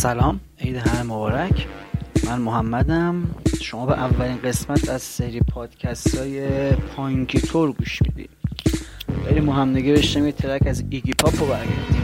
سلام. عید همه مبارک. من محمدم. شما به اولین قسمت از سری پادکست های پانکی تور گوش می‌دید. بریم با همدیگه بشنیم یه ترک از ایگی پاپ رو برگردیم.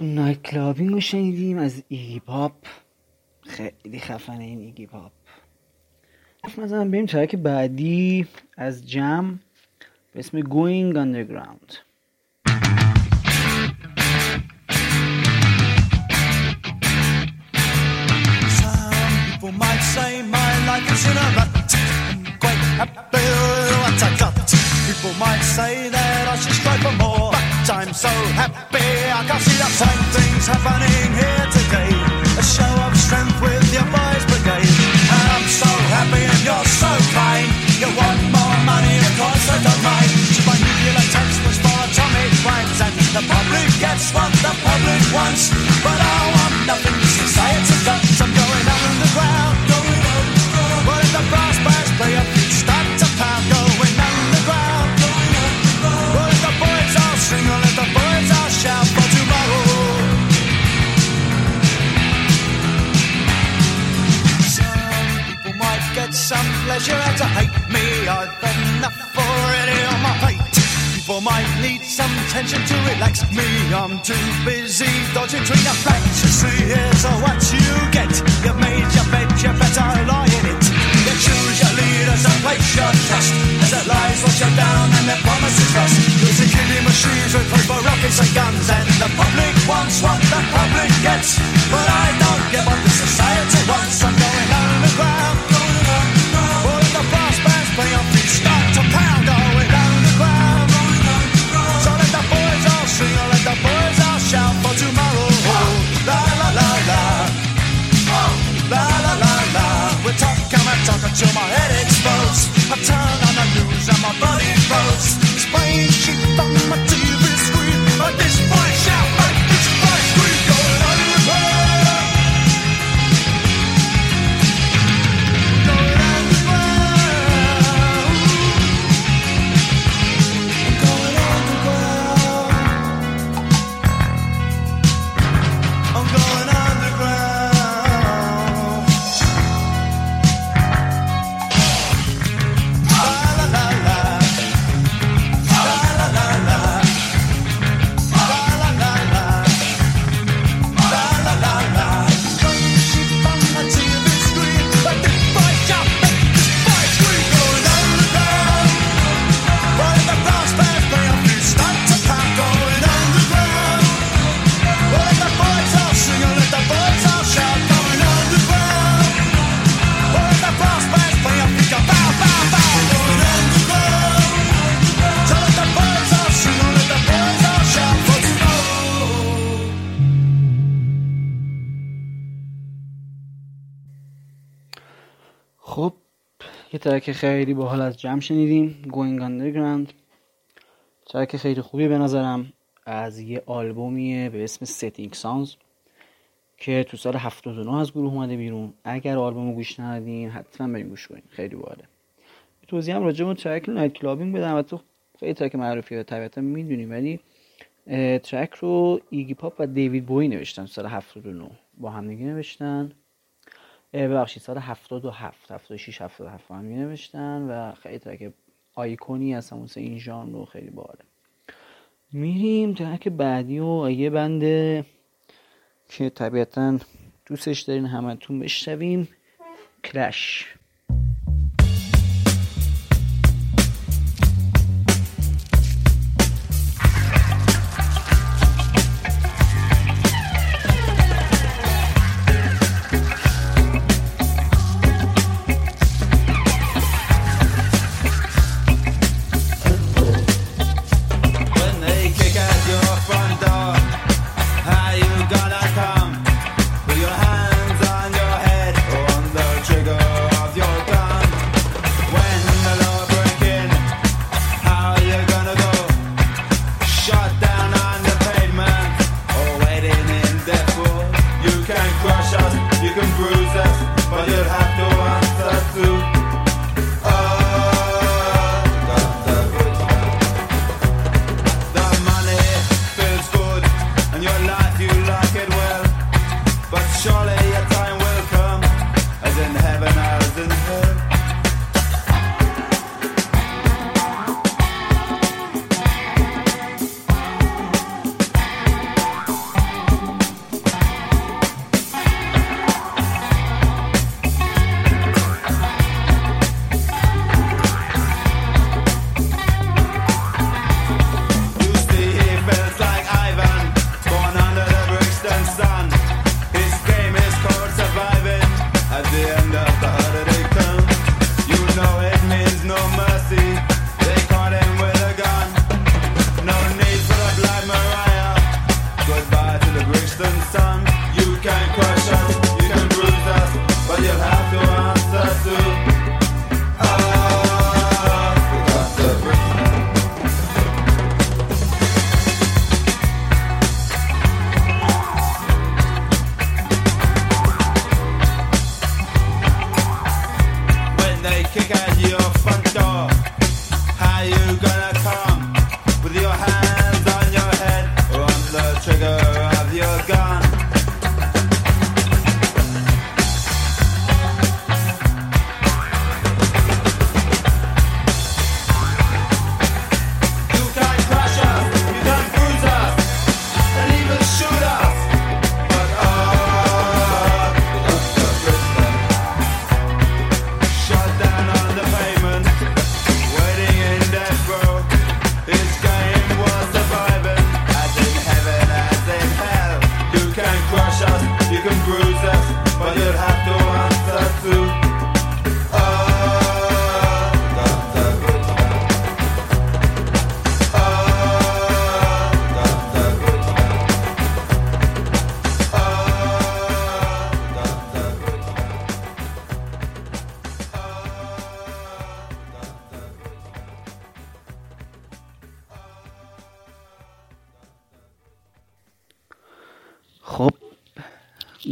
نایت کلابینگ رو شنیدیم از ایگی پاپ خیلی خفنه این ایگی پاپ مثلا بریم ترک بعدی از جم به اسم Going Underground might say my life is in a quite. People might say that I should strive for more, I'm so happy I can see the same things happening here today. A show of strength with your boys' brigade, and I'm so happy and you're so kind. You want more money, of course I don't mind. So my nuclear text was for atomic crimes, and the public gets what the public wants, but I want nothing. Society does. I'm going underground, going underground. But if the brass bands play up, had to hate me. I've enough already on my plate. People might need some tension to relax me. I'm too busy dodging between the facts. You see, here's what you get. You've made your bed, you better lie in it. You choose your leaders and place your trust. As the lies wash you down and their promises rust. It's a killing machines replaced by rockets and guns. And the public wants what the public gets. But I don't give what the society wants. I'm going یه ترک خیلی باحال از جمع شنیدیم Going Underground. ترک خیلی خوبی به نظرم. از یه آلبومیه به اسم Setting Sounds که تو سال 79 از گروه اومده بیرون. اگر آلبومو گوش ندادین حتما برین گوش کنین. خیلی باحاله. توضیح هم راجع به ترک نایت کلابینگ بدم. و تو خیلی ترک معروفیه طبیعتا می‌دونیم. ولی ترک رو ایگی پاپ و دیوید بوی نوشتن سال 79 با هم دیگه نوشتن. ببخشید سال 77 76 77 با هم دیگه نوشتن و خیلی ترک آیکونی از همون این ژانر رو خیلی باحاله. میریم ترک بعدی و یه بنده که طبیعتا دوستش دارین همتون بشنویم کلش. can bruise but you'll have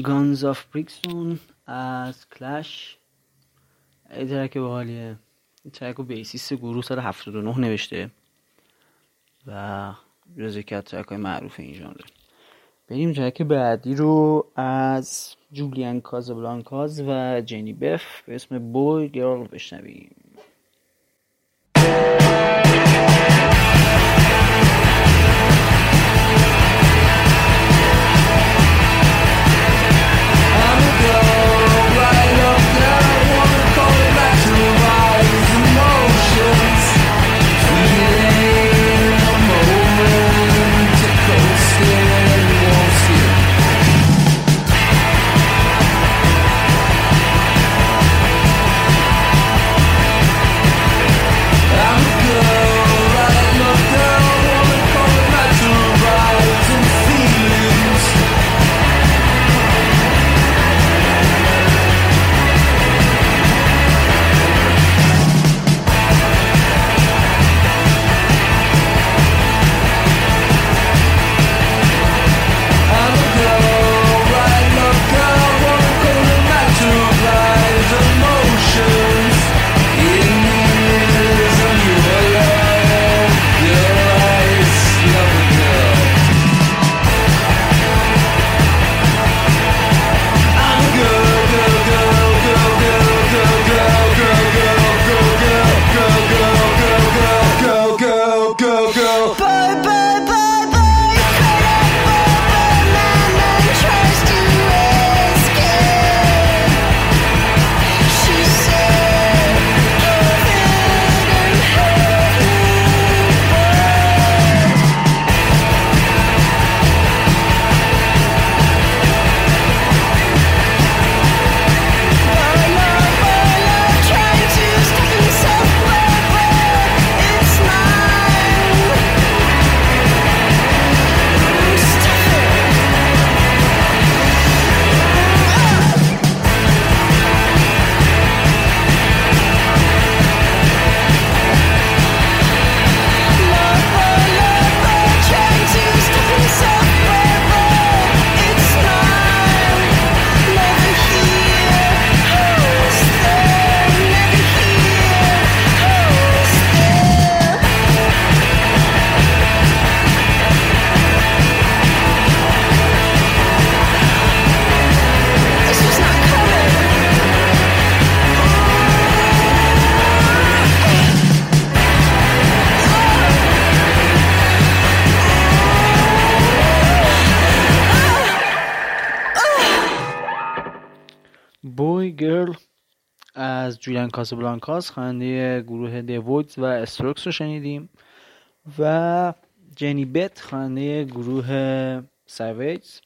گانز آف بریکسون از کلش یه ترک باحالیه. این ترک بیسیست گروه سال 79 نوشته و جز از ترک های معروف این ژانر. بریم ترک بعدی رو از جولیان کازابلانکاز و جنی بف. به اسم بوی گرل بشنویم. جولیان کاسابلانکاس خواننده گروه دیوودز و استروکس رو شنیدیم. و جنی بت خواننده گروه ساویجز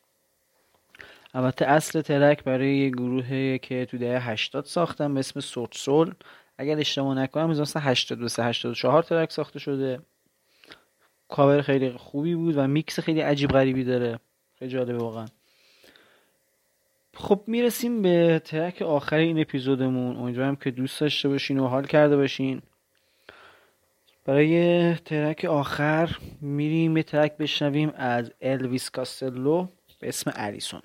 البته اصل ترک برای یه گروهی که تو دهه 80 ساختن به اسم سورت سول اگر اشتباه نکنم از مثلا 83 84 ترک ساخته شده. کاور خیلی خوبی بود و میکس خیلی عجیب غریبی داره. خیلی جالبه واقعا. خب می‌رسیم به ترک آخر این اپیزودمون. امیدوارم که دوست داشته باشین و حال کرده باشین. برای ترک آخر میریم یه ترک بشنویم از الویس کاستلو به اسم الیسون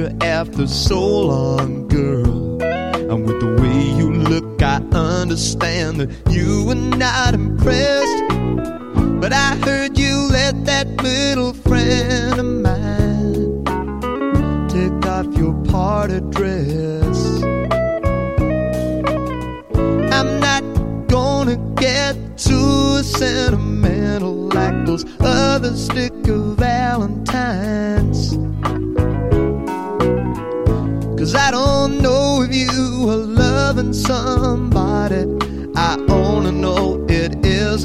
you after so long, girl. And with the way you look, I understand that you were not impressed. But I heard you let that little friend of mine take off your party dress. I'm not gonna get too sentimental like those other sticker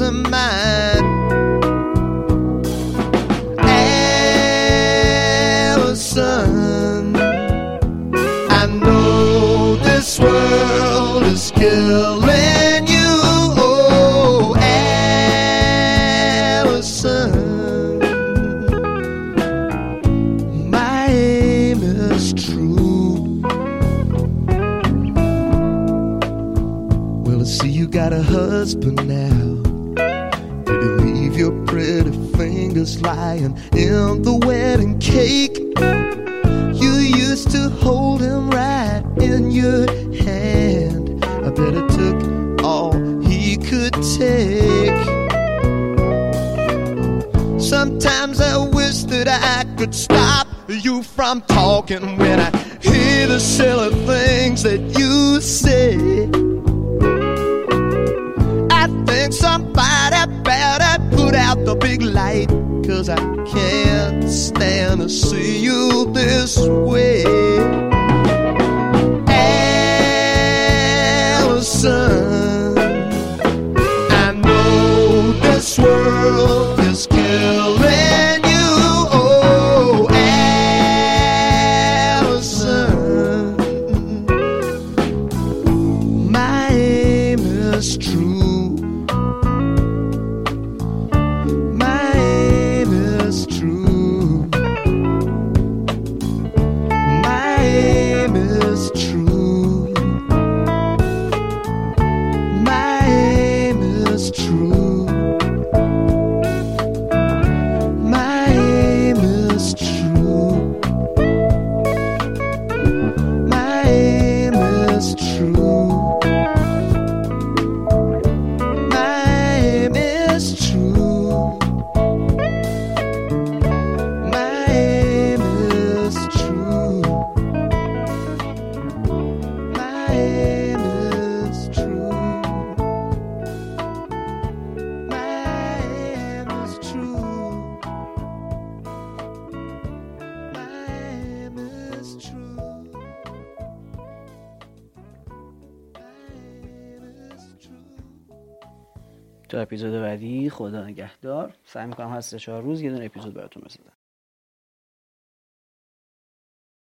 the mind. Allison, I know this world is killing you. Oh, Allison, my aim is true. Well, I see you got a husband now. Lying in the wedding cake? You used to hold him right in your hand. I bet it took all he could take. Sometimes I wish that I could stop you from talking when I hear the silly things that you say. I think somebody better put out the big light. Cause I can't stand to see you this way. خدا نگهدار. سعی می‌کنم هر سه چهار روز یه دونه اپیزود براتون بسازم.